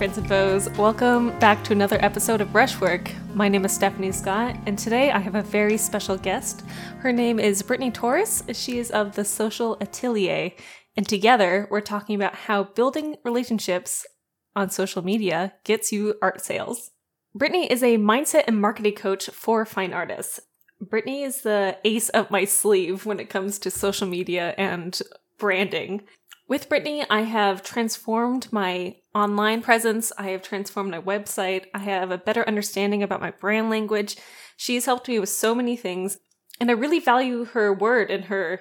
Friends and foes, welcome back to another episode of Brushwork. My name is Stephanie Scott, and today I have a very special guest. Her name is Brittany Torres. She is of the Social Atelier, and together we're talking about how building relationships on social media gets you art sales. Brittany is a mindset and marketing coach for fine artists. Brittany is the ace up my sleeve when it comes to social media and branding. With Brittany, I have transformed my online presence. I have transformed my website. I have a better understanding about my brand language. She's helped me with so many things. And I really value her word and her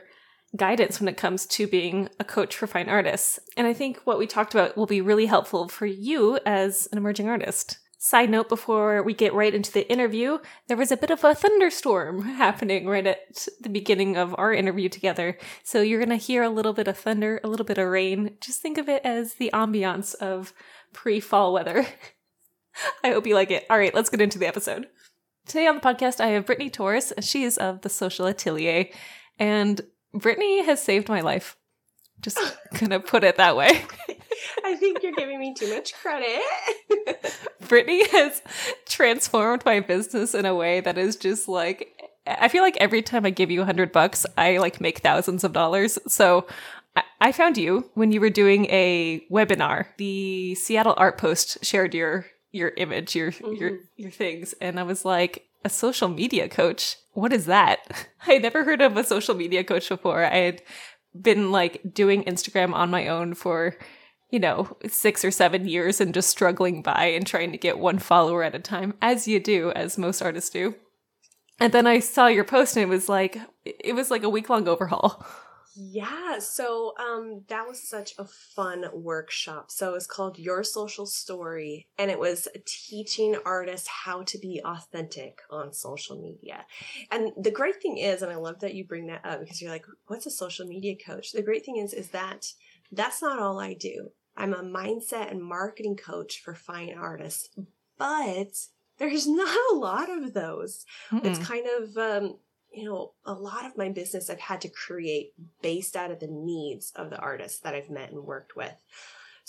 guidance when it comes to being a coach for fine artists. And I think what we talked about will be really helpful for you as an emerging artist. Side note before we get right into the interview, there was a bit of a thunderstorm happening right at the beginning of our interview together. So you're going to hear a little bit of thunder, a little bit of rain. Just think of it as the ambiance of pre fall weather. I hope you like it. All right, let's get into the episode. Today on the podcast, I have Brittany Torres. She is of the Social Atelier. And Brittany has saved my life. Just gonna put it that way. I think you're giving me too much credit. Brittany has transformed my business in a way that is just like I feel like every time I give you a hundred bucks, I like make thousands of dollars. So I found you when you were doing a webinar. The Seattle Art Post shared your your image, your mm-hmm. your your things, and I was like, a social media coach. What is that? I had never heard of a social media coach before. I had been like doing Instagram on my own for you know, six or seven years and just struggling by and trying to get one follower at a time, as you do, as most artists do. And then I saw your post and it was like, it was like a week long overhaul. Yeah, so um, that was such a fun workshop. So it was called Your Social Story, and it was teaching artists how to be authentic on social media. And the great thing is, and I love that you bring that up because you're like, what's a social media coach? The great thing is, is that that's not all I do. I'm a mindset and marketing coach for fine artists, but there's not a lot of those. Mm-mm. It's kind of, um, you know, a lot of my business I've had to create based out of the needs of the artists that I've met and worked with.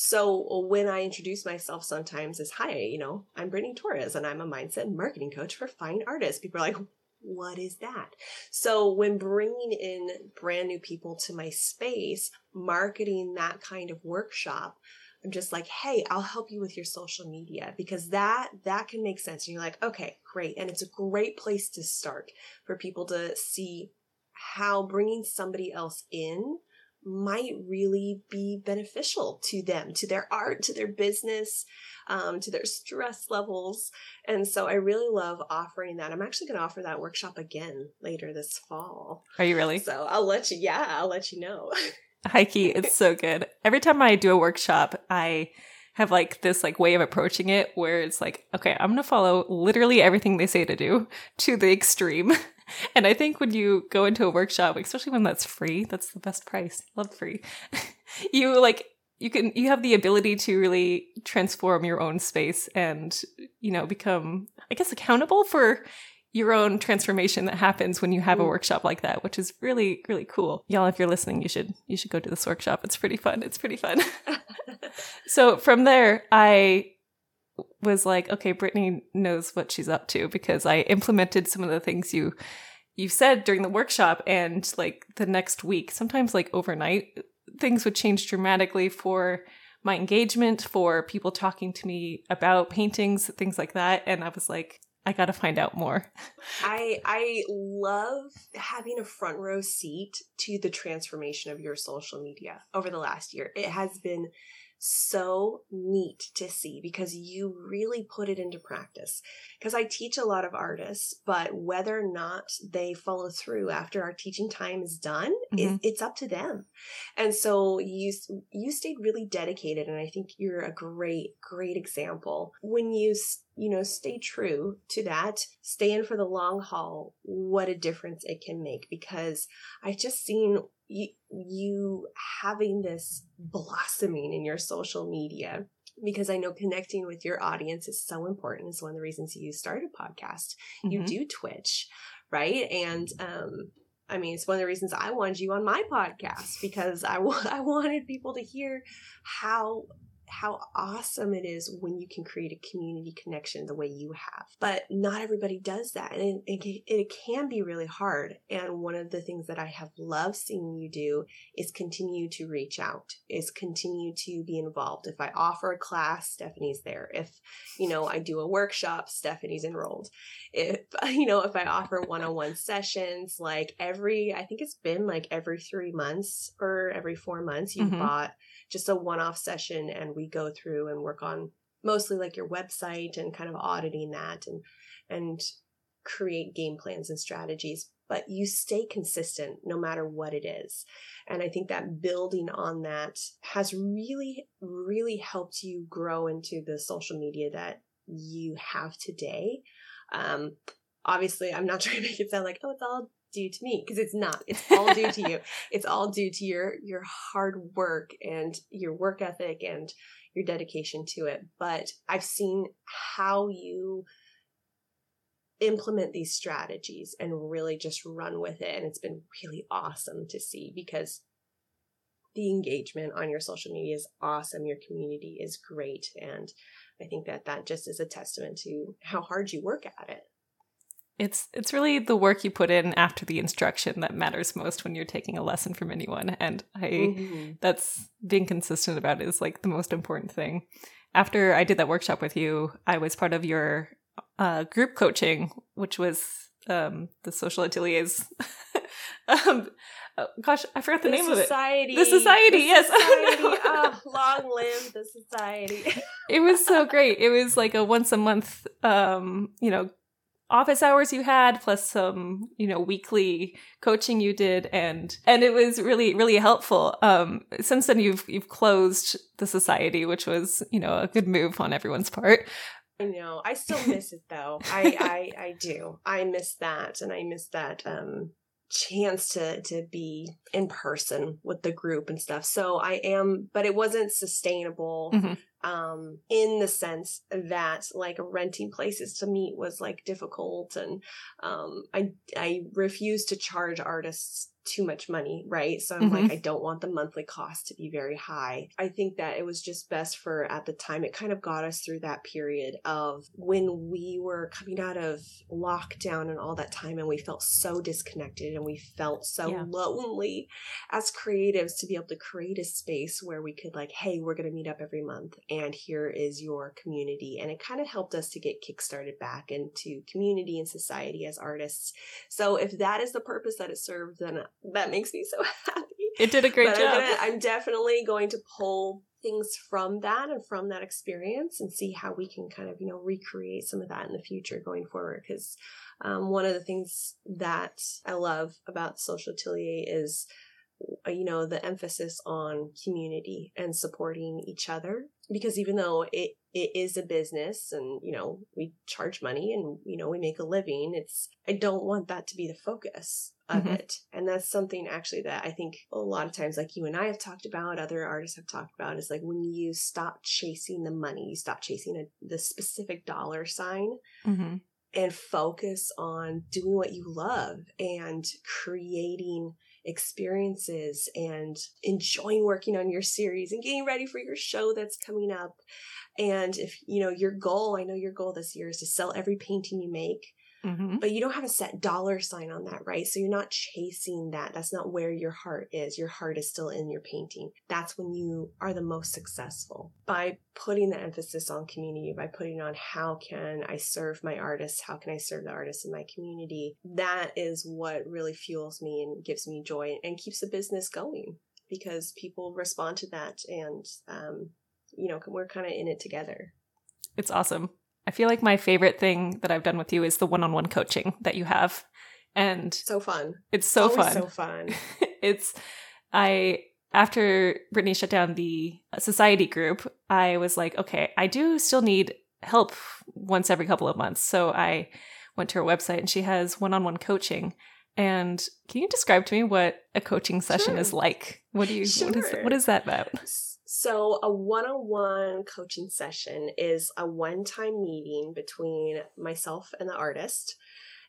So when I introduce myself sometimes as, hi, you know, I'm Brittany Torres and I'm a mindset and marketing coach for fine artists. People are like, what is that? So when bringing in brand new people to my space, marketing that kind of workshop, I'm just like, hey, I'll help you with your social media because that that can make sense. And you're like, okay, great. And it's a great place to start for people to see how bringing somebody else in might really be beneficial to them, to their art, to their business, um, to their stress levels. And so I really love offering that. I'm actually going to offer that workshop again later this fall. Are you really? So I'll let you, yeah, I'll let you know. Heike, it's so good. Every time I do a workshop, I have like this like way of approaching it where it's like, okay, I'm gonna follow literally everything they say to do to the extreme. And I think when you go into a workshop, especially when that's free, that's the best price. Love free. you like you can you have the ability to really transform your own space and you know become I guess accountable for your own transformation that happens when you have a mm. workshop like that, which is really, really cool. Y'all, if you're listening, you should you should go to this workshop. It's pretty fun. It's pretty fun. so from there, I was like, okay, Brittany knows what she's up to because I implemented some of the things you you said during the workshop and like the next week, sometimes like overnight, things would change dramatically for my engagement, for people talking to me about paintings, things like that. And I was like, I got to find out more. I I love having a front row seat to the transformation of your social media over the last year. It has been so neat to see because you really put it into practice. Because I teach a lot of artists, but whether or not they follow through after our teaching time is done, mm-hmm. it, it's up to them. And so you you stayed really dedicated, and I think you're a great great example when you you know stay true to that, stay in for the long haul. What a difference it can make because I've just seen you, you having this blossoming in your social media because I know connecting with your audience is so important. It's one of the reasons you started a podcast. Mm-hmm. You do Twitch, right? And um, I mean, it's one of the reasons I wanted you on my podcast because I, w- I wanted people to hear how how awesome it is when you can create a community connection the way you have. But not everybody does that. And it, it, it can be really hard. And one of the things that I have loved seeing you do is continue to reach out, is continue to be involved. If I offer a class, Stephanie's there. If, you know, I do a workshop, Stephanie's enrolled. If, you know, if I offer one on one sessions, like every, I think it's been like every three months or every four months, you mm-hmm. bought just a one off session and we go through and work on mostly like your website and kind of auditing that and and create game plans and strategies. But you stay consistent no matter what it is. And i think that building on that has really really helped you grow into the social media that you have today. Um obviously i'm not trying to make it sound like oh it's all due to me because it's not. It's all due to you. It's all due to your your hard work and your work ethic and your dedication to it. But i've seen how you implement these strategies and really just run with it and it's been really awesome to see because the engagement on your social media is awesome. Your community is great and i think that that just is a testament to how hard you work at it it's it's really the work you put in after the instruction that matters most when you're taking a lesson from anyone. And i mm-hmm. that's being consistent about is like the most important thing. After i did that workshop with you i was part of your uh, group coaching which was um, the social ateliers. Um, oh, gosh i forgot the, the name society. of it. the society the yes. society. oh, long live the society. It was so great. It was like a once a month um, you know office hours you had plus some you know weekly coaching you did and and it was really really helpful. Um since then you've you've closed the society which was you know a good move on everyone's part. I know. I still miss it though. I i i do. I miss that and i miss that um chance to to be in person with the group and stuff. So i am but it wasn't sustainable mm-hmm um, in the sense that like renting places to meet was like difficult and um, I I refuse to charge artists too much money, right? So I'm mm-hmm. like, I don't want the monthly cost to be very high. I think that it was just best for at the time, it kind of got us through that period of when we were coming out of lockdown and all that time, and we felt so disconnected and we felt so yeah. lonely as creatives to be able to create a space where we could, like, hey, we're going to meet up every month, and here is your community. And it kind of helped us to get kickstarted back into community and society as artists. So if that is the purpose that it served, then that makes me so happy. It did a great but job. I'm, gonna, I'm definitely going to pull things from that and from that experience and see how we can kind of you know recreate some of that in the future going forward because um, one of the things that i love about social atelier is uh, you know the emphasis on community and supporting each other because even though it it is a business and you know we charge money and you know we make a living it's i don't want that to be the focus of mm-hmm. it and that's something actually that i think a lot of times like you and i have talked about other artists have talked about is like when you stop chasing the money you stop chasing a, the specific dollar sign mm-hmm. and focus on doing what you love and creating experiences and enjoying working on your series and getting ready for your show that's coming up. And if, you know, your goal, I know your goal this year is to sell every painting you make Mm-hmm. But you don't have a set dollar sign on that, right? So you're not chasing that. That's not where your heart is. Your heart is still in your painting. That's when you are the most successful by putting the emphasis on community, by putting on how can I serve my artists? How can I serve the artists in my community? That is what really fuels me and gives me joy and keeps the business going because people respond to that and, um, you know, we're kind of in it together. It's awesome. I feel like my favorite thing that I've done with you is the one-on-one coaching that you have. And so fun. It's so Always fun. So fun. it's I after Brittany shut down the uh, society group, I was like, okay, I do still need help once every couple of months. So I went to her website and she has one-on-one coaching. And can you describe to me what a coaching session sure. is like? What do you sure. what is what is that about? So, a one on one coaching session is a one time meeting between myself and the artist,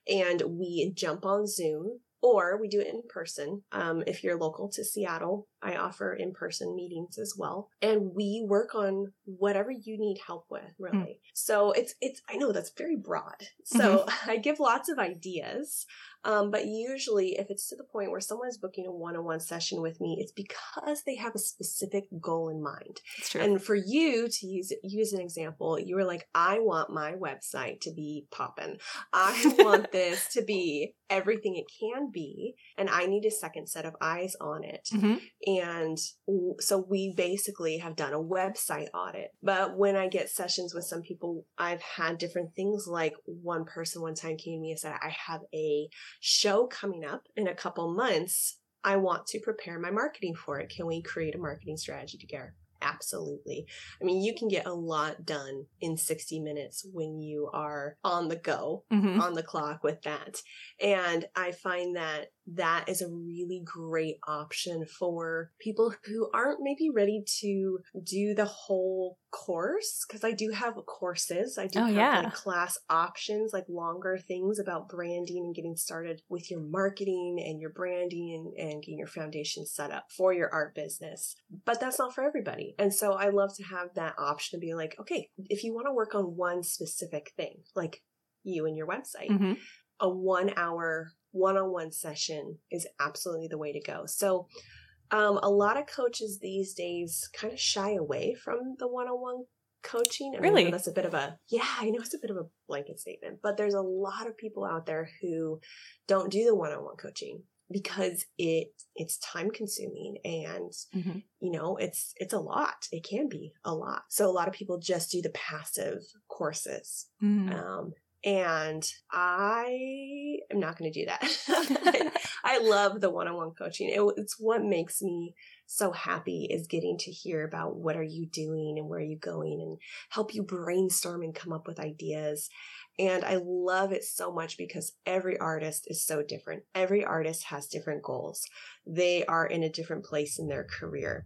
and we jump on Zoom or we do it in person um, if you're local to Seattle. I offer in person meetings as well. And we work on whatever you need help with, really. Mm. So it's, it's, I know that's very broad. So mm-hmm. I give lots of ideas. Um, but usually, if it's to the point where someone's booking a one on one session with me, it's because they have a specific goal in mind. And for you to use use an example, you were like, I want my website to be popping. I want this to be everything it can be, and I need a second set of eyes on it. Mm-hmm. And so we basically have done a website audit. But when I get sessions with some people, I've had different things like one person one time came to me and said, I have a show coming up in a couple months. I want to prepare my marketing for it. Can we create a marketing strategy together? Absolutely. I mean, you can get a lot done in 60 minutes when you are on the go, mm-hmm. on the clock with that. And I find that that is a really great option for people who aren't maybe ready to do the whole course because I do have courses. I do oh, have yeah. like class options, like longer things about branding and getting started with your marketing and your branding and, and getting your foundation set up for your art business. But that's not for everybody. And so I love to have that option to be like, okay, if you want to work on one specific thing, like you and your website, mm-hmm. a one hour one on one session is absolutely the way to go. So, um, a lot of coaches these days kind of shy away from the one on one coaching. I really? That's a bit of a, yeah, I know it's a bit of a blanket statement, but there's a lot of people out there who don't do the one on one coaching because it it's time consuming and mm-hmm. you know it's it's a lot it can be a lot so a lot of people just do the passive courses mm-hmm. um, and I am not going to do that. I, love the one-on-one coaching. It, it's what makes me so happy is getting to hear about what are you doing and where are you going and help you brainstorm and come up with ideas. And I love it so much because every artist is so different. Every artist has different goals. They are in a different place in their career.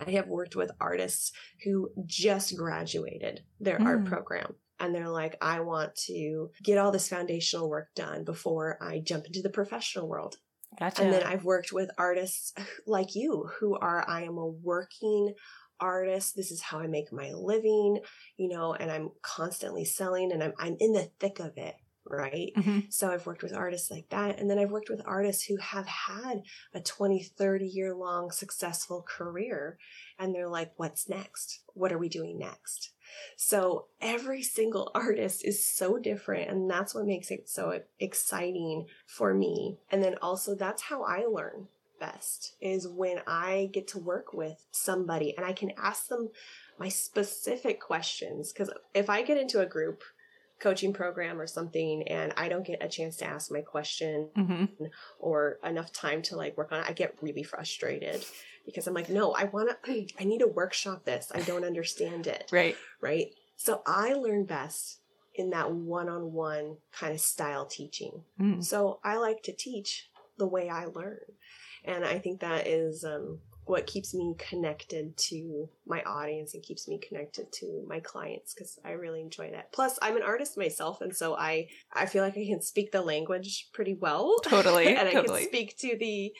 I have worked with artists who just graduated their mm. art program and they're like, I want to get all this foundational work done before I jump into the professional world. Gotcha. And then I've worked with artists like you who are, I am a working artist. This is how I make my living, you know, and I'm constantly selling and I'm, I'm in the thick of it. Right. Mm-hmm. So I've worked with artists like that. And then I've worked with artists who have had a 20, 30 year long successful career. And they're like, what's next? What are we doing next? So every single artist is so different. And that's what makes it so exciting for me. And then also, that's how I learn best is when I get to work with somebody and I can ask them my specific questions. Because if I get into a group, coaching program or something and I don't get a chance to ask my question mm-hmm. or enough time to like work on it, I get really frustrated because I'm like, no, I want to, I need to workshop this. I don't understand it. Right. Right. So I learn best in that one on one kind of style teaching. Mm. So I like to teach the way I learn. And I think that is um, what keeps me connected to my audience and keeps me connected to my clients because I really enjoy that. Plus, I'm an artist myself, and so I I feel like I can speak the language pretty well. Totally, and totally. I can speak to the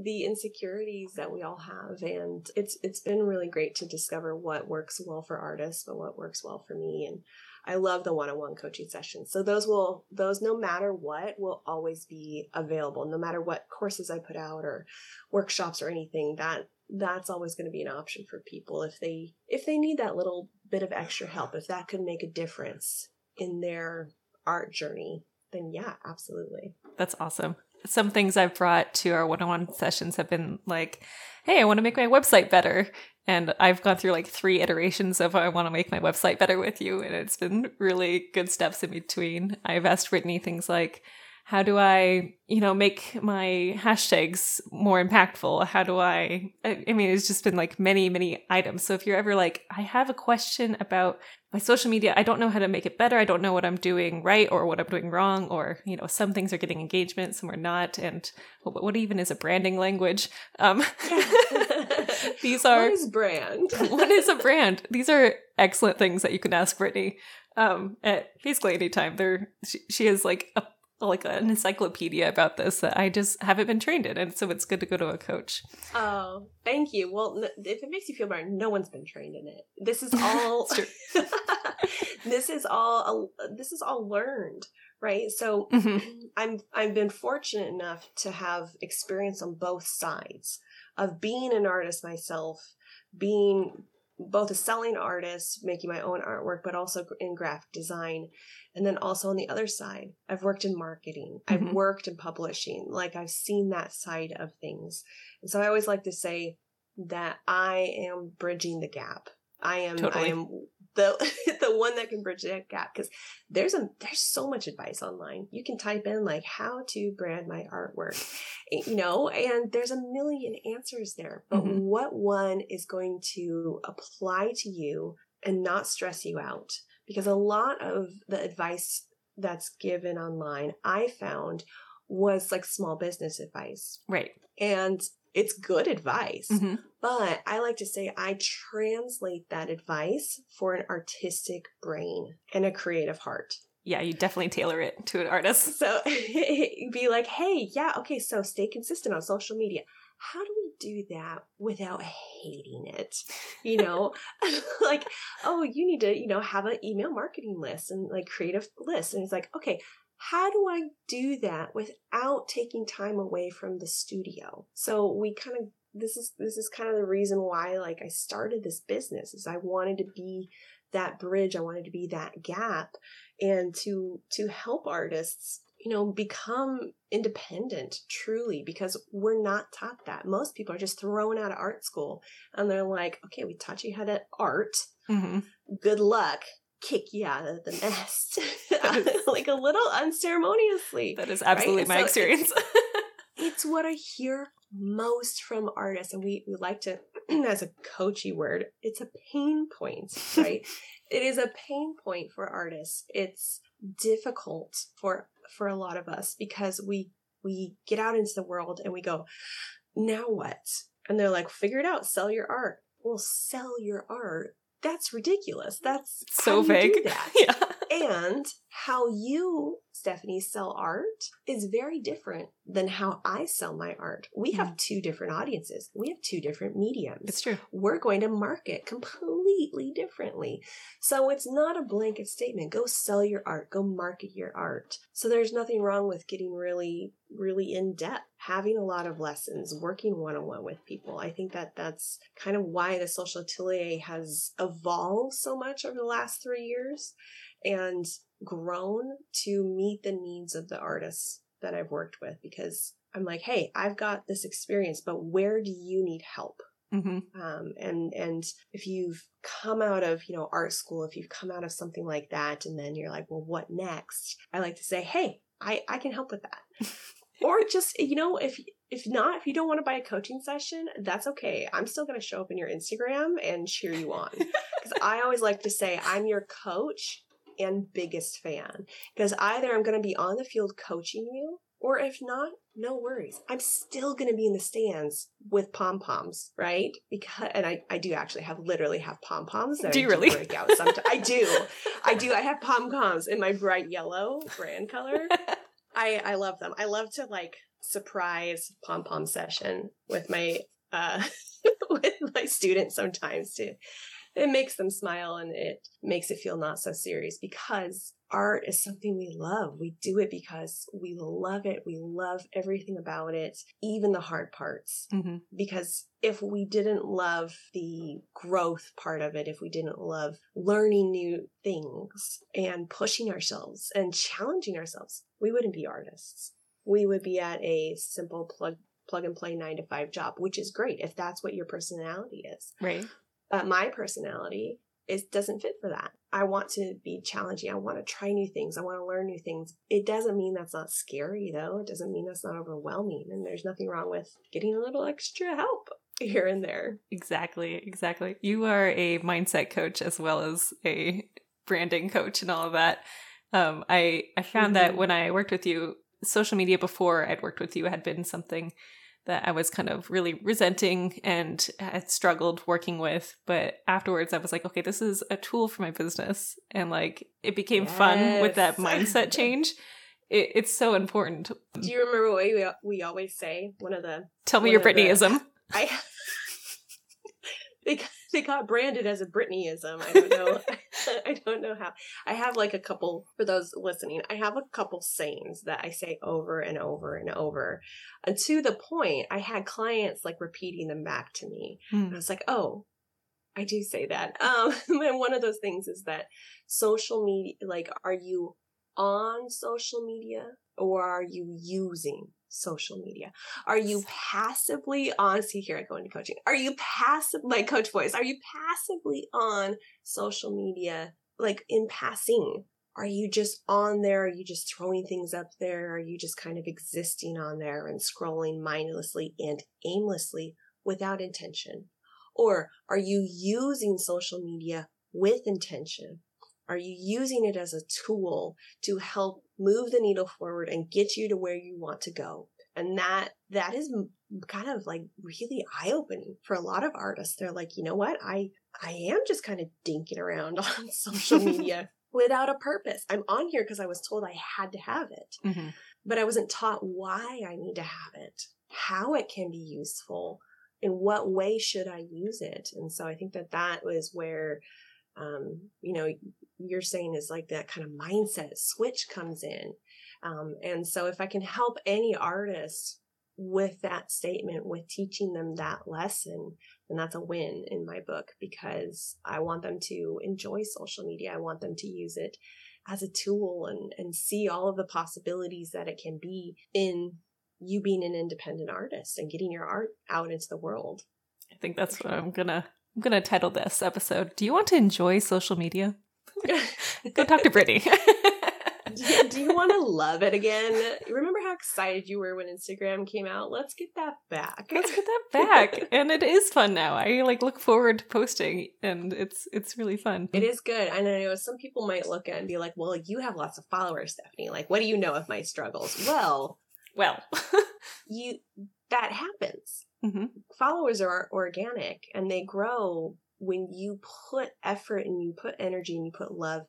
the insecurities that we all have and it's it's been really great to discover what works well for artists but what works well for me and I love the one-on-one coaching sessions. So those will those no matter what will always be available. No matter what courses I put out or workshops or anything that that's always going to be an option for people if they if they need that little bit of extra help if that could make a difference in their art journey then yeah absolutely. That's awesome some things I've brought to our one on one sessions have been like, hey, I want to make my website better. And I've gone through like three iterations of I want to make my website better with you. And it's been really good steps in between. I've asked Brittany things like, how do I, you know, make my hashtags more impactful? How do I, I mean, it's just been like many, many items. So if you're ever like, I have a question about my social media, I don't know how to make it better. I don't know what I'm doing right or what I'm doing wrong, or, you know, some things are getting engagement, some are not. And what, what even is a branding language? Um, these are. What is brand? what is a brand? These are excellent things that you can ask Brittany um, at basically any time. There, she, she has like a like an encyclopedia about this that I just haven't been trained in, and so it's good to go to a coach. Oh, thank you. Well, if it makes you feel better, no one's been trained in it. This is all. this is all. This is all learned, right? So mm-hmm. I'm I've been fortunate enough to have experience on both sides of being an artist myself, being both a selling artist, making my own artwork, but also in graphic design. And then also on the other side, I've worked in marketing, mm-hmm. I've worked in publishing, like I've seen that side of things. And so I always like to say that I am bridging the gap. I am totally. I am the the one that can bridge that gap because there's a there's so much advice online. You can type in like how to brand my artwork, you know, and there's a million answers there. But mm-hmm. what one is going to apply to you and not stress you out? Because a lot of the advice that's given online, I found was like small business advice. Right. And it's good advice. Mm-hmm. But I like to say I translate that advice for an artistic brain and a creative heart. Yeah, you definitely tailor it to an artist. So be like, hey, yeah, okay, so stay consistent on social media. How do we do that without hating it? You know, like, oh, you need to, you know, have an email marketing list and like creative list. And it's like, okay, how do I do that without taking time away from the studio? So we kind of this is this is kind of the reason why like I started this business is I wanted to be that bridge, I wanted to be that gap and to to help artists you know become independent truly because we're not taught that most people are just thrown out of art school and they're like okay we taught you how to art mm-hmm. good luck kick you out of the nest like a little unceremoniously. That is absolutely right? my so experience. It's, it's, what I hear most from artists, and we, we like to, as a coachy word, it's a pain point, right? it is a pain point for artists. It's difficult for for a lot of us because we we get out into the world and we go, now what? And they're like, figure it out, sell your art. Well, sell your art that's ridiculous. That's so vague. That. yeah. And how you, Stephanie, sell art is very different than how I sell my art. We have mm. two different audiences. We have two different mediums. It's true. We're going to market completely differently. So it's not a blanket statement. Go sell your art. Go market your art. So there's nothing wrong with getting really, really in depth, having a lot of lessons, working one on one with people. I think that that's kind of why the social atelier has evolved so much over the last three years and grown to meet the needs of the artists that I've worked with because I'm like, hey, I've got this experience, but where do you need help? Mm-hmm. Um, and and if you've come out of you know art school, if you've come out of something like that, and then you're like, well, what next? I like to say, hey, I I can help with that. or just you know if if not if you don't want to buy a coaching session that's okay i'm still going to show up in your instagram and cheer you on because i always like to say i'm your coach and biggest fan because either I'm going to be on the field coaching you, or if not, no worries. I'm still going to be in the stands with pom poms, right? Because and I, I do actually have literally have pom poms. Do you really? Break out sometimes. I do, I do. I have pom poms in my bright yellow brand color. I I love them. I love to like surprise pom pom session with my uh with my students sometimes too it makes them smile and it makes it feel not so serious because art is something we love. We do it because we love it. We love everything about it, even the hard parts. Mm-hmm. Because if we didn't love the growth part of it, if we didn't love learning new things and pushing ourselves and challenging ourselves, we wouldn't be artists. We would be at a simple plug plug and play nine to five job, which is great if that's what your personality is. Right. But my personality is doesn't fit for that. I want to be challenging. I want to try new things. I want to learn new things. It doesn't mean that's not scary though. It doesn't mean that's not overwhelming. And there's nothing wrong with getting a little extra help here and there. Exactly, exactly. You are a mindset coach as well as a branding coach and all of that. Um, I I found mm-hmm. that when I worked with you, social media before I'd worked with you had been something that I was kind of really resenting and had struggled working with. But afterwards, I was like, okay, this is a tool for my business. And like it became yes. fun with that mindset change. it, it's so important. Do you remember what we, we always say? One of the tell me your of the- Britneyism. I they got- they got branded as a Britneyism. I don't know. I don't know how. I have like a couple for those listening. I have a couple sayings that I say over and over and over, and to the point, I had clients like repeating them back to me. And I was like, oh, I do say that. Um, and one of those things is that social media, like, are you on social media or are you using social media? Are you passively on? See, here I go into coaching. Are you passive, like coach voice, are you passively on social media, like in passing? Are you just on there? Are you just throwing things up there? Are you just kind of existing on there and scrolling mindlessly and aimlessly without intention? Or are you using social media with intention? Are you using it as a tool to help move the needle forward and get you to where you want to go? And that, that is kind of like really eye opening for a lot of artists. They're like, you know what? I, I am just kind of dinking around on social media without a purpose. I'm on here because I was told I had to have it Mhm. but I wasn't taught why I need to have it, how it can be useful, in what way should I use it. And so I think that that was where, um, you know, you're saying is like that kind of mindset switch comes in. Um, and so if I can help any artist with that statement, with teaching them that lesson, then that's a win in my book because I want them to enjoy social media. I want them to use it as a tool and, and see all of the possibilities that it can be in you being an independent artist and getting your art out into the world. I think that's what I'm gonna I'm gonna title this episode. Do you want to enjoy social media? Go talk to Brittany. do, you, do you want to love it again? Remember how excited you were when Instagram came out? Let's get that back. Let's get that back. And it is fun now. I like look forward to posting and it's it's really fun. It is good. And I know some people might look at it and be like, well, you have lots of followers, Stephanie. Like, what do you know of my struggles? Well, well. you that happens. hmm followers are organic and they grow when you put effort and you put energy and you put love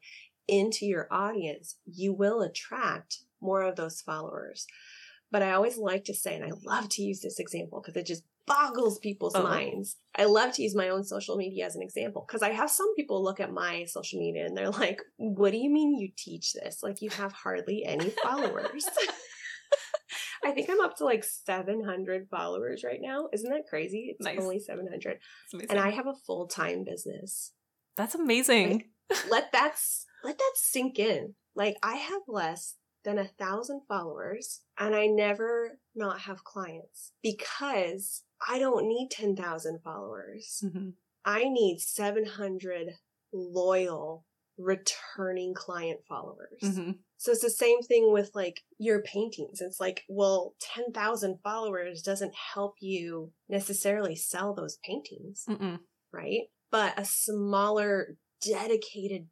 into your audience, you will attract more of those followers. But I always like to say, and I love to use this example because it just boggles people's Oh. minds. I love to use my own social media as an example because I have some people look at my social media and they're like, What do you mean you teach this? Like, you have hardly any followers. I think I'm up to like 700 followers right now. Isn't that crazy? It's Nice. only 700. And I have a full time business. That's amazing. Let that let that sink in. Like I have less than a thousand followers, and I never not have clients because I don't need 10,000 followers. Mhm. I need 700 loyal returning client followers. Mhm. So it's the same thing with like your paintings. It's like, well, 10,000 followers doesn't help you necessarily sell those paintings, Mm-mm. right? But a smaller, dedicated,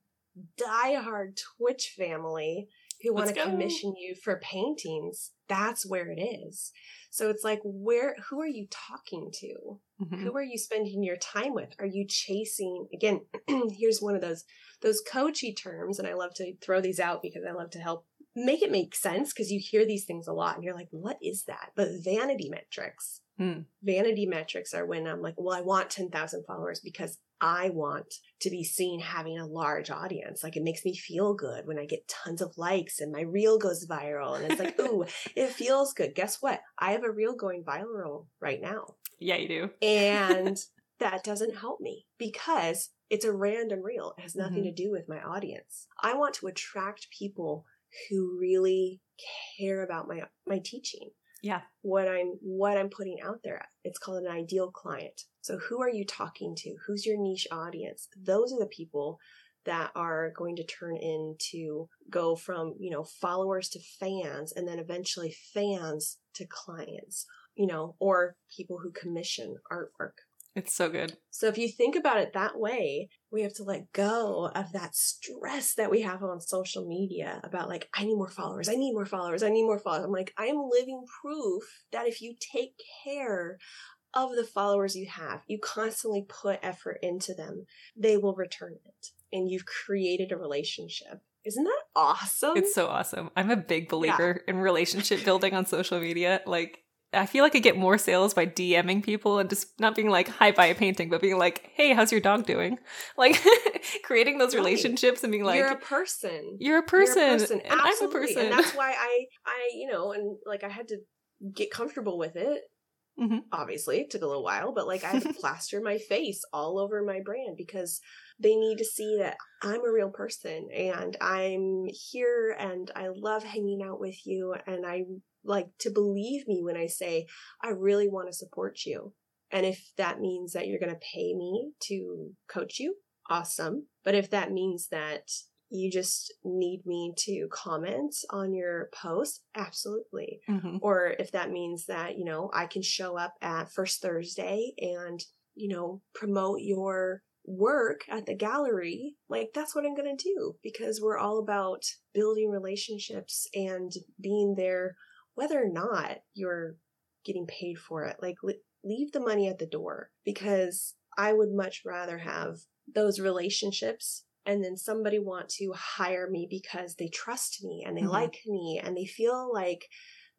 diehard Twitch family who want to commission you for paintings, that's where it is. So it's like, where, who are you talking to? Mhm. who are you spending your time with are you chasing again here's one of those those coachy terms and i love to throw these out because i love to help make it make sense because you hear these things a lot and you're like what is that but vanity metrics Hmm. vanity metrics are when i'm like well i want 10,000 followers because i want to be seen having a large audience like it makes me feel good when i get tons of likes and my reel goes viral and it's like ooh it feels good guess what i have a reel going viral right now Yeah, you do. and that doesn't help me because it's a random reel. It has nothing Mhm. to do with my audience. I want to attract people who really care about my my teaching. Yeah. What I'm what I'm putting out there. It's called an ideal client. So who are you talking to? Who's your niche audience? Those are the people that are going to turn into go from, you know, followers to fans and then eventually fans to clients, you know, or people who commission artwork. It's so good. So if you think about it that way, we have to let go of that stress that we have on social media about like, I need more followers, I need more followers, I need more followers. I'm like, I am living proof that if you take care of the followers you have, you constantly put effort into them, they will return it. And you've created a relationship. Isn't that awesome? It's so awesome. I'm a big believer yeah. in relationship building on social media. Like, I feel like I get more sales by DMing people and just not being like, hi, buy a painting, but being like, hey, how's your dog doing? Like, creating those relationships and being like, you're a person. You're a person. You're a person. And I'm a person. And that's why I, I, you know, and like I had to get comfortable with it. Mm-hmm. Obviously, it took a little while, but like I had to plaster my face all over my brand because they need to see that I'm a real person and I'm here and I love hanging out with you and I like to believe me when I say I really want to support you. And if that means that you're going to pay me to coach you, awesome. But if that means that you just need me to comment on your post, absolutely. Mm-hmm. Or if that means that, you know, I can show up at First Thursday and, you know, promote your work at the gallery, like that's what I'm going to do because we're all about building relationships and being there, whether or not you're getting paid for it. Like, leave the money at the door because I would much rather have those relationships and then somebody want to hire me because they trust me and they mm-hmm. like me and they feel like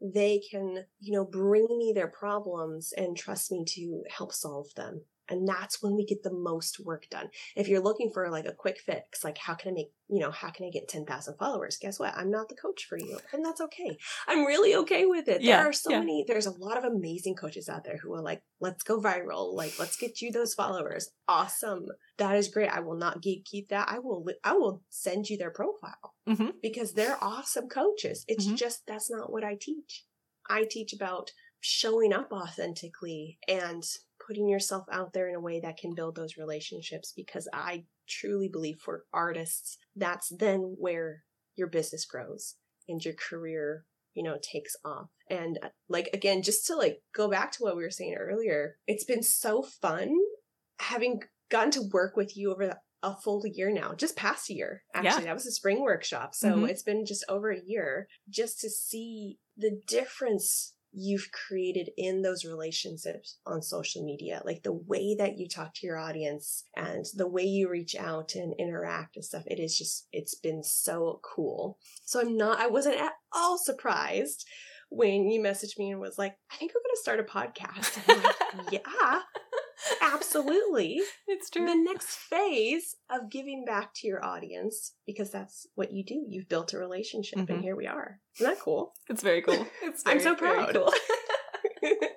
they can, you know, bring me their problems and trust me to help solve them. And that's when we get the most work done. If you're looking for like a quick fix, like how can I make, you know, how can I get 10,000 followers? Guess what? I'm not the coach for you. And that's okay. I'm really okay with it. Yeah, there are so yeah. many, there's a lot of amazing coaches out there who are like, let's go viral. Like, let's get you those followers. Awesome. That is great. I will not geek keep that. I will, I will send you their profile mm-hmm. because they're awesome coaches. It's mm-hmm. just, that's not what I teach. I teach about showing up authentically and putting yourself out there in a way that can build those relationships because I truly believe for artists, that's then where your business grows and your career, you know, takes off. And uh, like, again, just to like go back to what we were saying earlier, it's been so fun having gotten to work with you over a full year now, just past year. Actually, yeah. that was a spring workshop. So mm-hmm. it's been just over a year just to see the difference you've created in those relationships on social media, like the way that you talk to your audience and the way you reach out and interact and stuff. It is just, it's been so cool. So I'm not, I wasn't at all surprised when you messaged me and was like, I think we're going to start a podcast. I'm like, yeah. Absolutely. It's true. The next phase of giving back to your audience, because that's what you do. You've built a relationship, mm-hmm. and here we are. Isn't that cool? It's very cool. It's very, I'm so proud. Cool.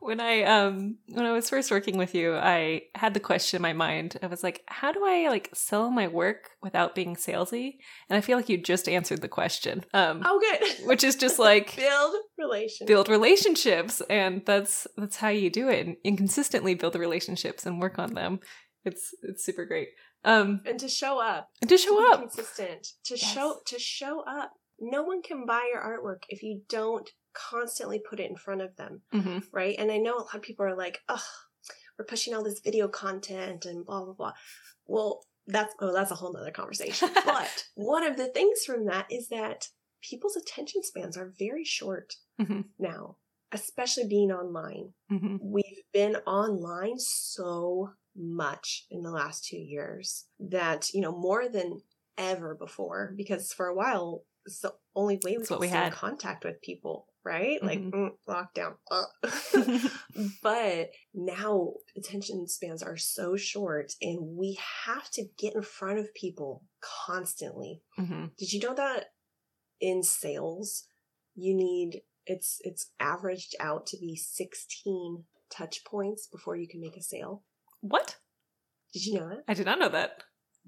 when I um when I was first working with you, I had the question in my mind. I was like, how do I like sell my work without being salesy? And I feel like you just answered the question. Um Oh good. which is just like build relationships. Build relationships and that's that's how you do it. And consistently build the relationships and work on them. It's it's super great. Um and to show up. And to show to up. Consistent. To yes. show to show up. No one can buy your artwork if you don't constantly put it in front of them, mm-hmm. right? And I know a lot of people are like, oh, we're pushing all this video content and blah, blah, blah. Well, that's, oh, that's a whole nother conversation. but one of the things from that is that people's attention spans are very short mm-hmm. now, especially being online. Mm-hmm. We've been online so much in the last two years that, you know, more than ever before, because for a while, it's the only way we could stay in contact with people right? Mm-hmm. Like mm, lockdown. Uh. but now attention spans are so short and we have to get in front of people constantly. Mm-hmm. Did you know that in sales you need it's it's averaged out to be 16 touch points before you can make a sale. What? Did you know that? I did not know that.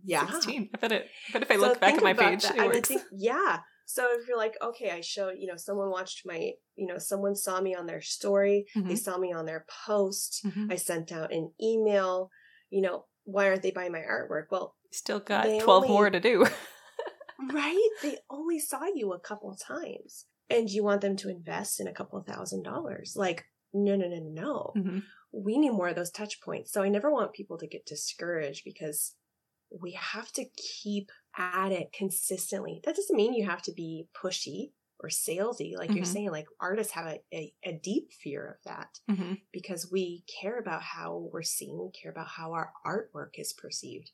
Yeah. 16. I bet it but if I look back at my page, that. it works. Think, yeah. So if you're like, okay, I showed, you know, someone watched my, you know, someone saw me on their story, mm-hmm. they saw me on their post, mm-hmm. I sent out an email, you know, why aren't they buying my artwork? Well, still got 12 only, more to do. right? They only saw you a couple of times and you want them to invest in a couple of thousand dollars. Like, no, no, no, no. Mm-hmm. We need more of those touch points. So I never want people to get discouraged because we have to keep at it consistently. That doesn't mean you have to be pushy or salesy, like mm-hmm. you're saying. Like artists have a, a, a deep fear of that mm-hmm. because we care about how we're seen, we care about how our artwork is perceived.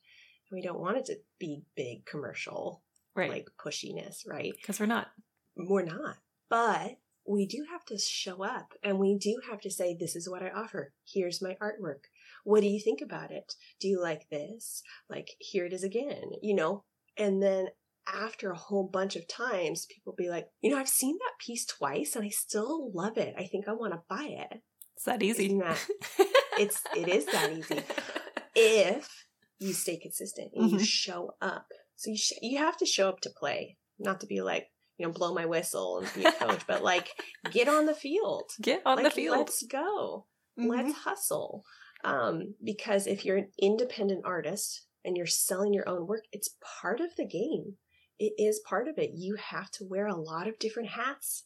And we don't want it to be big commercial, Right. like pushiness, right? Because we're not. We're not. But we do have to show up and we do have to say, this is what I offer. Here's my artwork. What do you think about it? Do you like this? Like, here it is again, you know? And then after a whole bunch of times, people be like, you know, I've seen that piece twice and I still love it. I think I want to buy it. It's that easy. That- It's it is that easy if you stay consistent and you Mhm. show up. So you sh- you have to show up to play, not to be like you know blow my whistle and be a coach, but like get on the field. Get on like, the field. Let's go. Mhm. Let's hustle. Um, because if you're an independent artist and you're selling your own work, it's part of the game. It is part of it. You have to wear a lot of different hats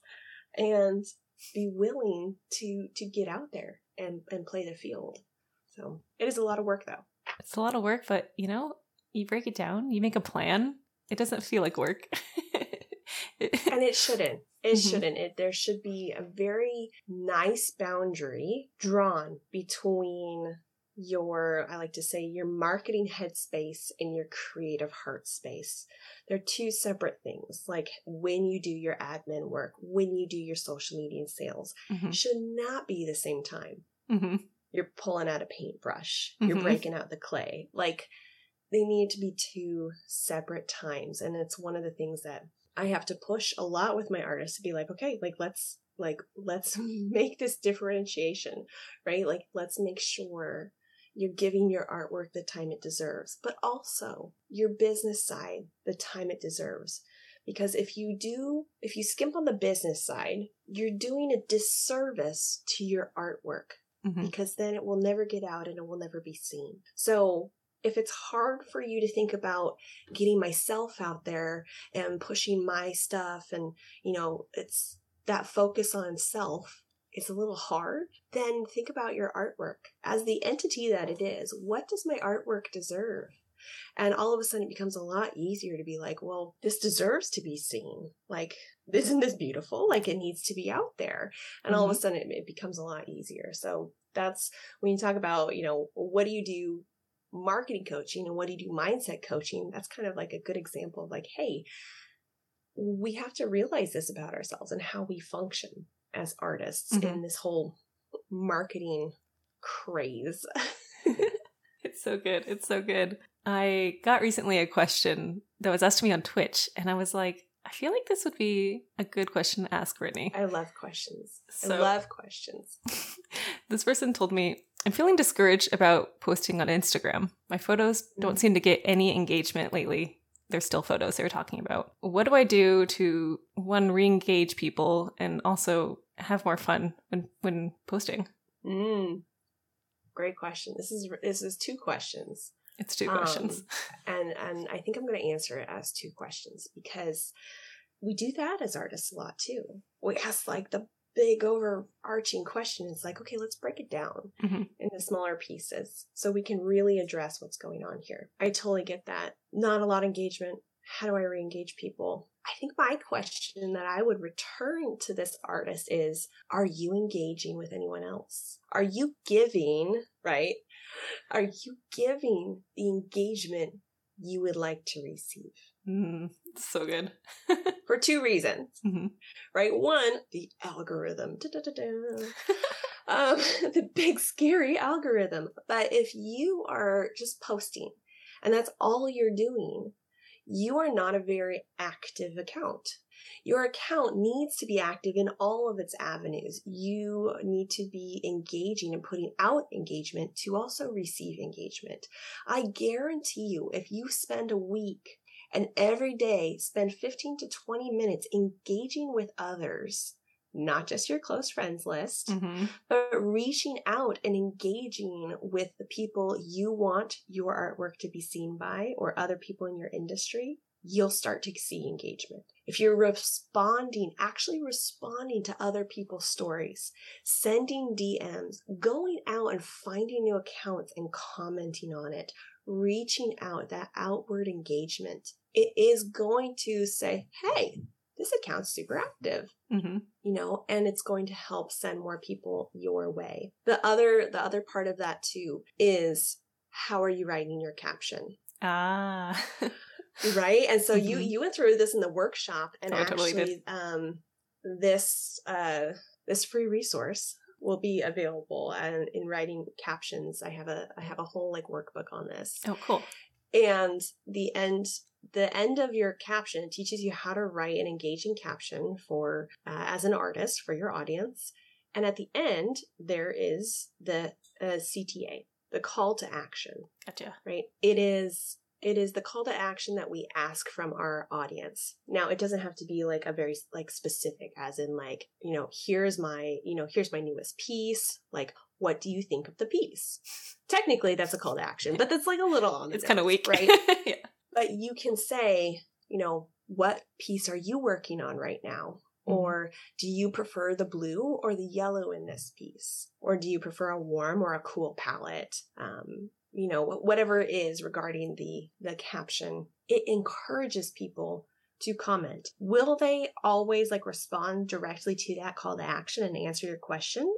and be willing to to get out there and and play the field. So it is a lot of work though. It's a lot of work, but you know, you break it down, you make a plan. It doesn't feel like work. and it shouldn't it Mhm. shouldn't it there should be a very nice boundary drawn between your i like to say your marketing headspace and your creative heart space they're two separate things like when you do your admin work when you do your social media and sales Mhm. should not be the same time Mhm. you're pulling out a paintbrush, you're Mhm. breaking out the clay. Like they need to be two separate times. And it's one of the things that I have to push a lot with my artists to be like, okay, like let's like let's make this differentiation, right? Like let's make sure you're giving your artwork the time it deserves, but also your business side the time it deserves. Because if you do, if you skimp on the business side, you're doing a disservice to your artwork Mhm. because then it will never get out and it will never be seen. So if it's hard for you to think about getting myself out there and pushing my stuff and, you know, it's that focus on self it's a little hard, then think about your artwork. As the entity that it is, what does my artwork deserve? And all of a sudden it becomes a lot easier to be like, well, this deserves to be seen. Like, isn't this beautiful? Like, it needs to be out there. And all of a mm-hmm. sudden it, it becomes a lot easier. So that's when you talk about, you know, what do you do marketing coaching and what do you do mindset coaching? That's kind of like a good example of like, hey, we have to realize this about ourselves and how we function as artists Mhm. in this whole marketing craze. It's so good. It's so good. I got recently a question that was asked to me on Twitch, and I was like, I feel like this would be a good question to ask Brittany. I love questions. I love questions. this person told me, I'm feeling discouraged about posting on Instagram. My photos don't seem to get any engagement lately. They're still photos they were talking about. What do I do to one re engage people and also have more fun when, when posting? Mm. Great question. This is this is two questions. It's two Um, questions. and and I think I'm going to answer it as two questions because we do that as artists a lot too. We ask like the big overarching question. It's like, okay, let's break it down Mhm. into smaller pieces so we can really address what's going on here. I totally get that. Not a lot of engagement. How do I re-engage people? I think my question that I would return to this artist is, are you engaging with anyone else? Are you giving, right? Are you giving the engagement you would like to receive? Mm, so good. For two reasons, Mhm. right? One, the algorithm. Um, the big scary algorithm. But if you are just posting and that's all you're doing, you are not a very active account. Your account needs to be active in all of its avenues. You need to be engaging and putting out engagement to also receive engagement. I guarantee you, if you spend a week and every day spend 15 to 20 minutes engaging with others, not just your close friends list, Mhm. but reaching out and engaging with the people you want your artwork to be seen by or other people in your industry, you'll start to see engagement. If you're responding, actually responding to other people's stories, sending DMs, going out and finding new accounts and commenting on it, reaching out, that outward engagement, it is going to say, hey, this account's super active Mhm. you know and it's going to help send more people your way the other the other part of that too is how are you writing your caption Ah. right? And so Mhm. you you went through this in the workshop and Oh, I totally actually um this uh this free resource will be available and in writing captions. I have a I have a whole like workbook on this. Oh, cool. And the end the end of your caption teaches you how to write an engaging caption for uh, as an artist for your audience. And at the end there is the uh, CTA, the call to action Gotcha. right it is it is the call to action that we ask from our audience now it doesn't have to be like a very like specific as in like you know here's my you know here's my newest piece like what do you think of the piece technically that's a call to action but that's like a little on the It's kind of weak. right yeah. But you can say you know what piece are you working on right now? Mhm. or do you prefer the blue or the yellow in this piece? Or do you prefer a warm or a cool palette? Um, you know whatever it is regarding the the caption it encourages people to comment. Will they always like respond directly to that call to action and answer your question?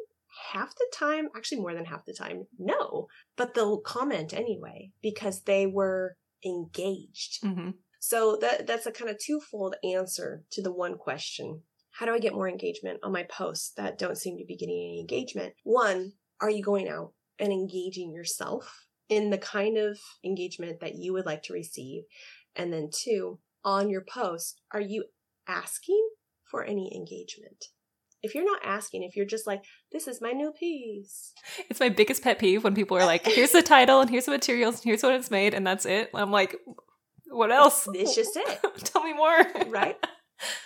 Half the time actually more than half the time no. But they'll comment anyway because they were engaged hmm so that that's a kind of twofold answer to the one question. How do I get more engagement on my posts that don't seem to be getting any engagement? One, are you going out and engaging yourself in the kind of engagement that you would like to receive? And then two, on your post, are you asking for any engagement? If you're not asking, if you're just like, this is my new piece. It's my biggest pet peeve when people are like, here's the title and here's the materials and here's what it's made and that's it. I'm like, what else? It's just it. Tell me more. right?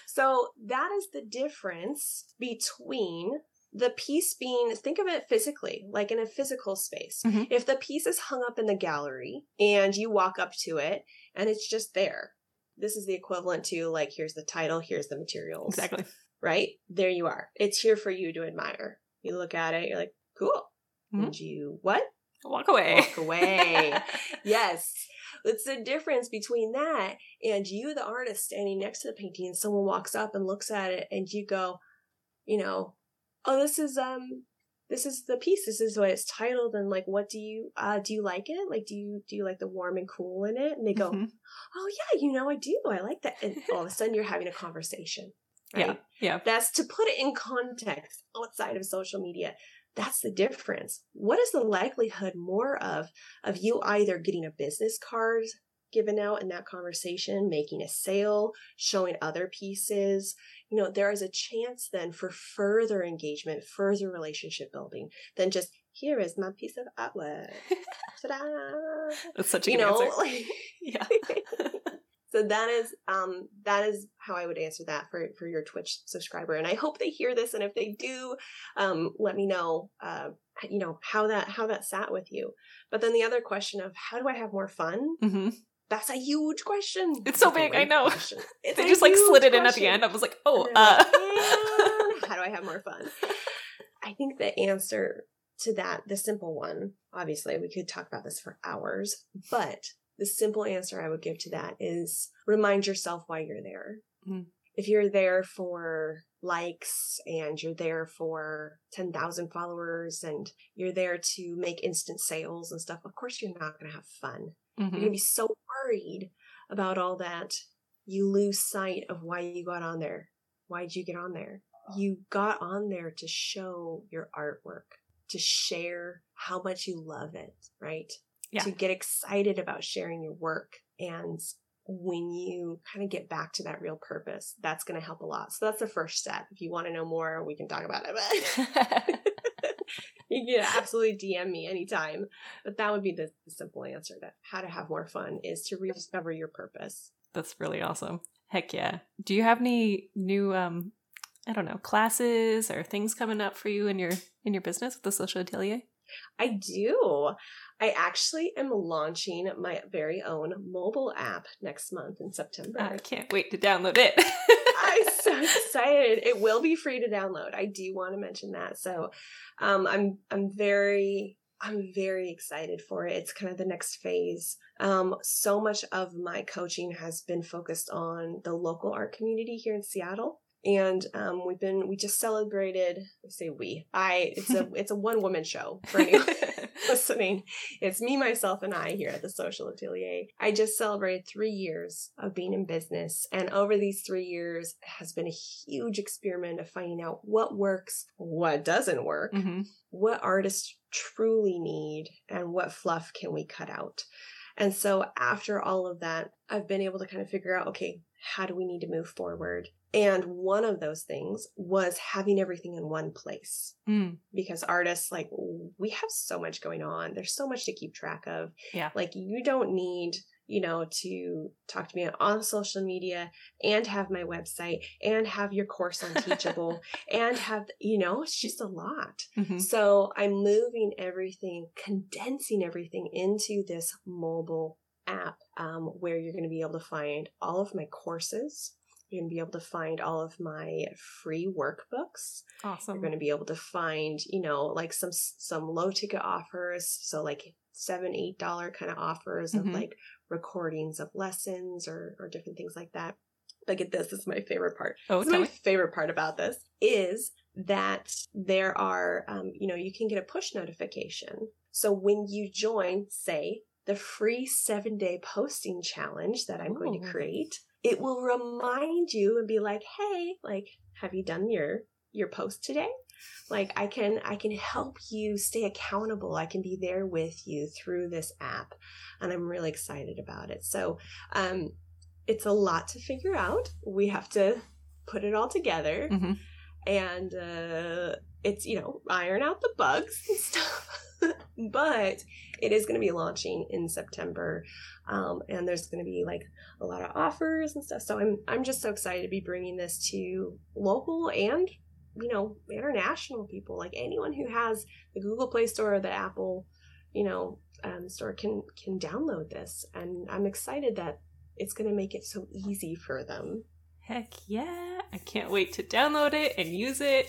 So that is the difference between the piece being, think of it physically, like in a physical space. Mhm. If the piece is hung up in the gallery and you walk up to it and it's just there, this is the equivalent to like, here's the title, here's the materials. Exactly. Right? There you are. It's here for you to admire. You look at it, you're like, cool. Mhm. And you, what? Walk away. walk away. yes. It's the difference between that and you, the artist, standing next to the painting, and someone walks up and looks at it, and you go, you know, oh, this is um, this is the piece. This is what it's titled, and like, what do you uh, do? You like it? Like, do you do you like the warm and cool in it? And they go, Mhm. oh yeah, you know, I do. I like that. And all of a sudden, you're having a conversation. Right? Yeah. Yeah. That's to put it in context outside of social media. That's the difference. What is the likelihood more of of you either getting a business card given out in that conversation, making a sale, showing other pieces? You know, there is a chance then for further engagement, further relationship building than just here is my piece of artwork. Ta-da! That's such a You good know, answer. like, Yeah. so that is um that is how I would answer that for for your Twitch subscriber, and I hope they hear this. And if they do, um, let me know. Uh, you know how that how that sat with you. But then the other question of how do I have more fun? hmm That's a huge question. It's so big, I know. question. They just like slid it in at the end. I was like, oh, uh. like, "And how do I have more fun? I think the answer to that, the simple one, obviously, we could talk about this for hours, but the simple answer I would give to that is remind yourself why you're there. Mhm. If you're there for likes and you're there for 10,000 followers and you're there to make instant sales and stuff, of course you're not going to have fun. You're Mhm. going to be so worried about all that, you lose sight of why you got on there. Why did you get on there? You got on there to show your artwork, to share how much you love it, right? Yeah. To get excited about sharing your work. And when you kind of get back to that real purpose, that's going to help a lot. So that's the first step. If you want to know more, we can talk about it. But you can absolutely DM me anytime. But that would be the, the simple answer to how to have more fun is to rediscover your purpose. That's really awesome. Heck yeah. Do you have any new um I don't know, classes or things coming up for you in your in your business with the social atelier? I do. I actually am launching my very own mobile app next month in September. I can't wait to download it. I'm so excited. It will be free to download. I do want to mention that. So um, I'm I'm very I'm very excited for it. It's kind of the next phase. Um, so much of my coaching has been focused on the local art community here in Seattle. And um, we've been we just celebrated. I say we. I it's a it's a one woman show for anyone listening, it's me, myself, and I here at the Social Atelier. I just celebrated three years of being in business. And over these three years has been a huge experiment of finding out what works, what doesn't work, Mm-hmm. what artists truly need, and what fluff can we cut out. And so after all of that, I've been able to kind of figure out, okay, how do we need to move forward? And one of those things was having everything in one place. Mm. because artists like we have so much going on. There's so much to keep track of. Yeah. like you don't need you know to talk to me on social media and have my website and have your course on teachable and have you know it's just a lot. Hmm so i'm moving everything condensing everything into this mobile app um, where you're going to be able to find all of my courses you're going to be able to find all of my free workbooks Awesome. you're going to be able to find you know like some some low ticket offers so like seven eight dollar kind of offers Mhm. of like recordings of lessons or or different things like that but get this this is my favorite part oh, my me. favorite part about this is that there are um, you know you can get a push notification so when you join say the free seven day posting challenge that i'm going to create it will remind you and be like hey like have you done your your post today? Like i can i can help you stay accountable. I can be there with you through this app and i'm really excited about it. So um it's a lot to figure out. We have to put it all together. Mhm. and uh it's you know iron out the bugs and stuff. But it is going to be launching in september um, and there's going to be like a lot of offers and stuff. So i'm i'm just so excited to be bringing this to local and you know international people. Like anyone who has the google play store or the apple you know um, store can can download this. And i'm excited that it's going to make it so easy for them. Heck yeah. I can't wait to download it and use it.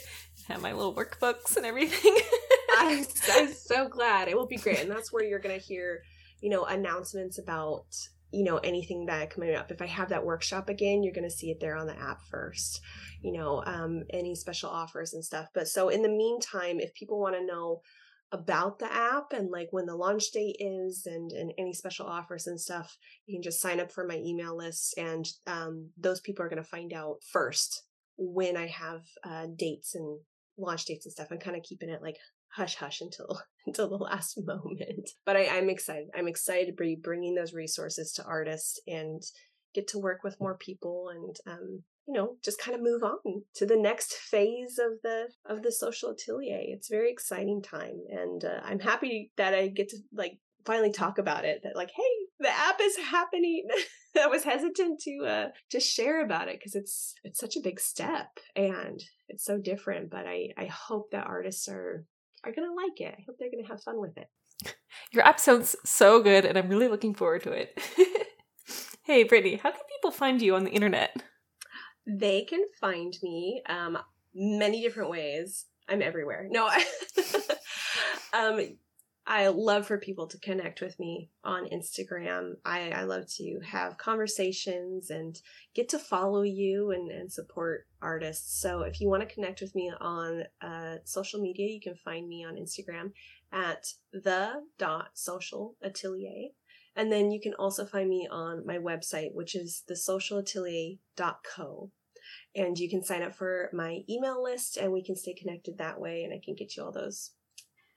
Have my little workbooks and everything. I'm, I'm so glad. It will be great. And that's where you're going to hear, you know, announcements about, you know, anything that coming up. If I have that workshop again, you're going to see it there on the app first, you know, um, any special offers and stuff. But so in the meantime, if people want to know about the app and like when the launch date is and, and any special offers and stuff, you can just sign up for my email list. And um, those people are going to find out first when I have uh, dates and launch dates and stuff. I'm kind of keeping it like hush hush until until the last moment. But I, I'm excited. I'm excited to be bringing those resources to artists and get to work with more people and um, you know just kind of move on to the next phase of the of the social atelier. It's a very exciting time, and uh, I'm happy that I get to like finally talk about it. That like, hey, the app is happening. I was hesitant to uh to share about it because it's it's such a big step and it's so different. But I I hope that artists are are gonna like it. I hope they're gonna have fun with it. Your app sounds so good, and I'm really looking forward to it. hey, Brittany, how can people find you on the internet? They can find me um many different ways. I'm everywhere. No, I, um I love for people to connect with me on Instagram. I, I love to have conversations and get to follow you and, and support artists. So if you want to connect with me on uh, social media, you can find me on Instagram at the dot social atelier. And then you can also find me on my website, which is thesocialatelier.co. And you can sign up for my email list and we can stay connected that way and I can get you all those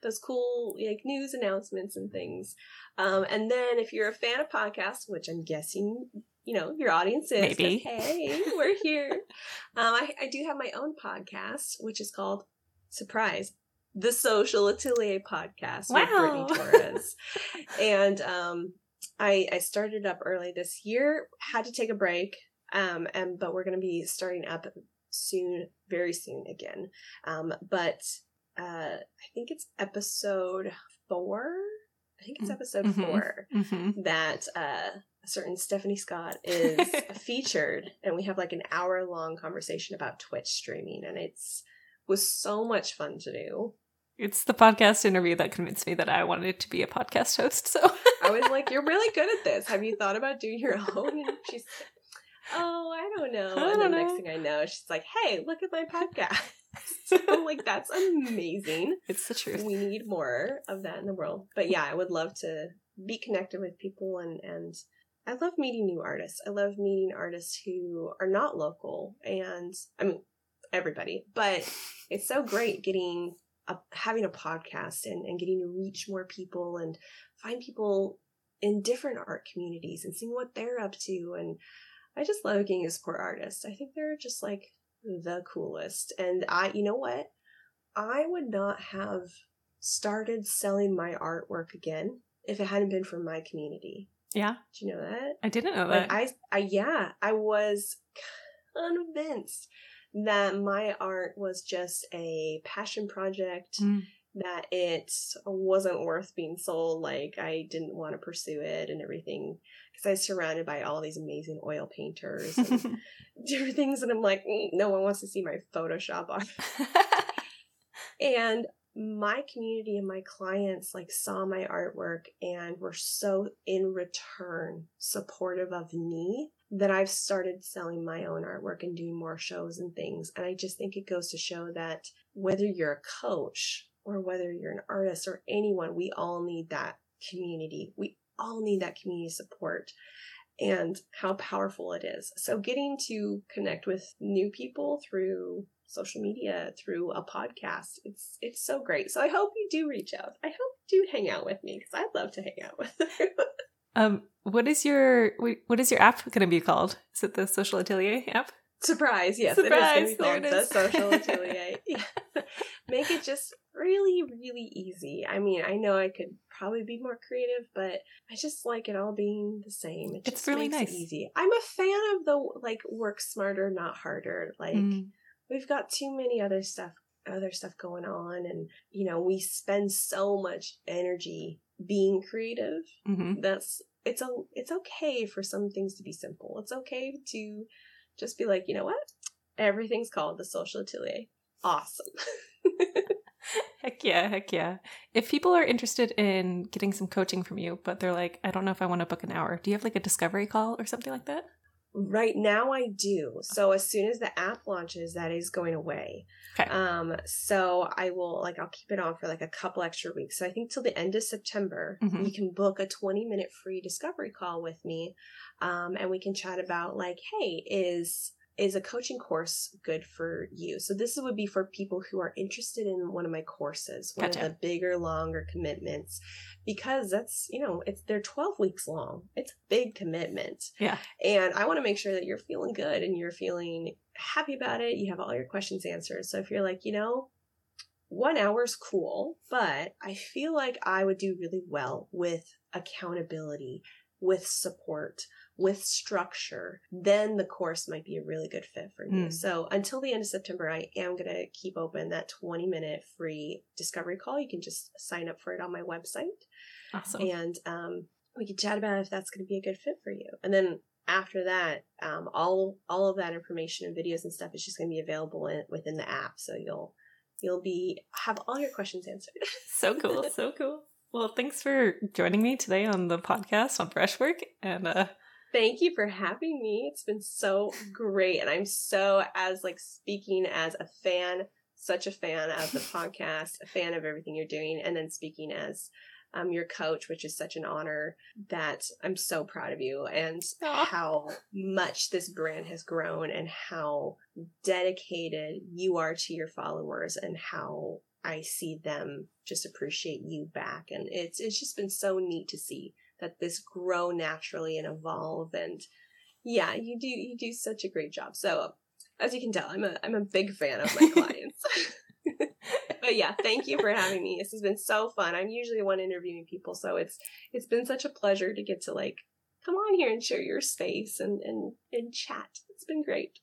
those cool like news announcements and things. Um, and then if you're a fan of podcasts, which I'm guessing you know your audience is, Maybe. hey, we're here. um, I, I do have my own podcast, which is called Surprise, the Social Atelier Podcast with Brittany Torres. and um, I I started up early this year. Had to take a break. Um, and but we're gonna be starting up soon, very soon again. Um, but uh, I think it's episode four. I think it's Mm, episode mhm. four Mm-hmm. that uh, a certain Stephanie Scott is featured, and we have like an hour long conversation about Twitch streaming, and it's was so much fun to do. It's the podcast interview that convinced me that I wanted to be a podcast host. So I was like, "You're really good at this. Have you thought about doing your own?" And she's, "Oh, I don't know." I and then don't next thing I know, she's like, "Hey, look at my podcast." so like that's amazing. It's the truth. We need more of that in the world. But yeah, I would love to be connected with people and and I love meeting new artists. I love meeting artists who are not local and I mean everybody, but it's so great getting a, having a podcast and, and getting to reach more people and find people in different art communities and seeing what they're up to and I just love getting to support artists. I think they're just like the coolest. And I, you know what? I would not have started selling my artwork again if it hadn't been for my community. Yeah. Do you know that? I didn't know that. Like I, I, yeah, I was convinced that my art was just a passion project. Mm. That it wasn't worth being sold. Like I didn't want to pursue it and everything because I was surrounded by all these amazing oil painters and different things, and I'm like, mm, no one wants to see my Photoshop art. and my community and my clients like saw my artwork and were so in return supportive of me that I've started selling my own artwork and doing more shows and things. And I just think it goes to show that whether you're a coach or whether you're an artist or anyone, we all need that community. We all need that community support and how powerful it is. So getting to connect with new people through social media, through a podcast, it's it's so great. So I hope you do reach out. I hope you do hang out with me because I'd love to hang out with you. um, what is your what is your app going to be called? Is it the Social Atelier app? Surprise! Yes, Surprise, it is going to be called the Social Atelier. yeah. Make it just really, really easy. I mean, I know I could probably be more creative, but I just like it all being the same. It it's really nice. Easy. I'm a fan of the like work smarter, not harder. Like mm. we've got too many other stuff other stuff going on and you know we spend so much energy being creative mm-hmm. that's it's a it's okay for some things to be simple it's okay to just be like you know what everything's called the social atelier awesome heck yeah, heck yeah. If people are interested in getting some coaching from you, but they're like, I don't know if I want to book an hour, do you have like a discovery call or something like that? Right now I do. So as soon as the app launches, that is going away. Okay. Um, so I will like I'll keep it on for like a couple extra weeks. So I think till the end of September, mm-hmm. you can book a 20 minute free discovery call with me. Um, and we can chat about like, hey, is is a coaching course good for you? So this would be for people who are interested in one of my courses, one gotcha. of the bigger, longer commitments, because that's you know it's they're twelve weeks long. It's a big commitment. Yeah, and I want to make sure that you're feeling good and you're feeling happy about it. You have all your questions answered. So if you're like, you know, one hour's cool, but I feel like I would do really well with accountability, with support with structure, then the course might be a really good fit for you. Mm. So until the end of September, I am going to keep open that 20 minute free discovery call. You can just sign up for it on my website. Awesome. And um, we can chat about if that's going to be a good fit for you. And then after that, um, all all of that information and videos and stuff is just going to be available in, within the app. So you'll you'll be have all your questions answered. so cool, so cool. Well, thanks for joining me today on the podcast on Brushwork, and uh, Thank you for having me. It's been so great. And I'm so, as like speaking as a fan, such a fan of the podcast, a fan of everything you're doing, and then speaking as um, your coach, which is such an honor that I'm so proud of you and Aww. how much this brand has grown and how dedicated you are to your followers and how I see them just appreciate you back. And it's, it's just been so neat to see that this grow naturally and evolve and yeah you do you do such a great job. So as you can tell i'm a i'm a big fan of my clients. But yeah thank you for having me. This has been so fun. I'm usually the one interviewing people so it's it's been such a pleasure to get to like come on here and share your space and and and chat. It's been great.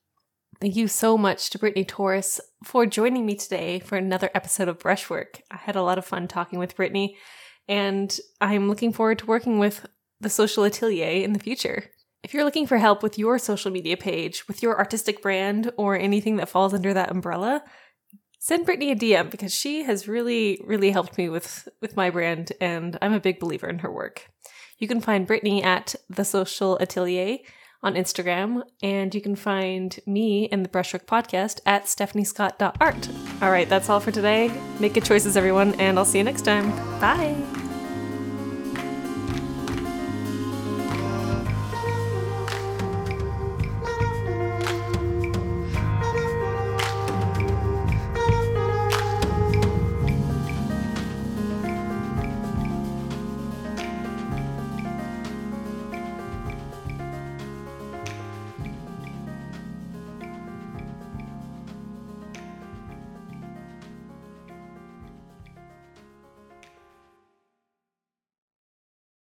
Thank you so much to Brittany Torres for joining me today for another episode of Brushwork. I had a lot of fun talking with Brittany, and I'm looking forward to working with the Social Atelier in the future. If you're looking for help with your social media page, with your artistic brand, or anything that falls under that umbrella, send Brittany a DM because she has really, really helped me with, with my brand, and I'm a big believer in her work. You can find Brittany at The Social Atelier on Instagram, and you can find me and the Brushwork podcast at stephaniescott.art. All right, that's all for today. Make good choices, everyone, and I'll see you next time. Bye.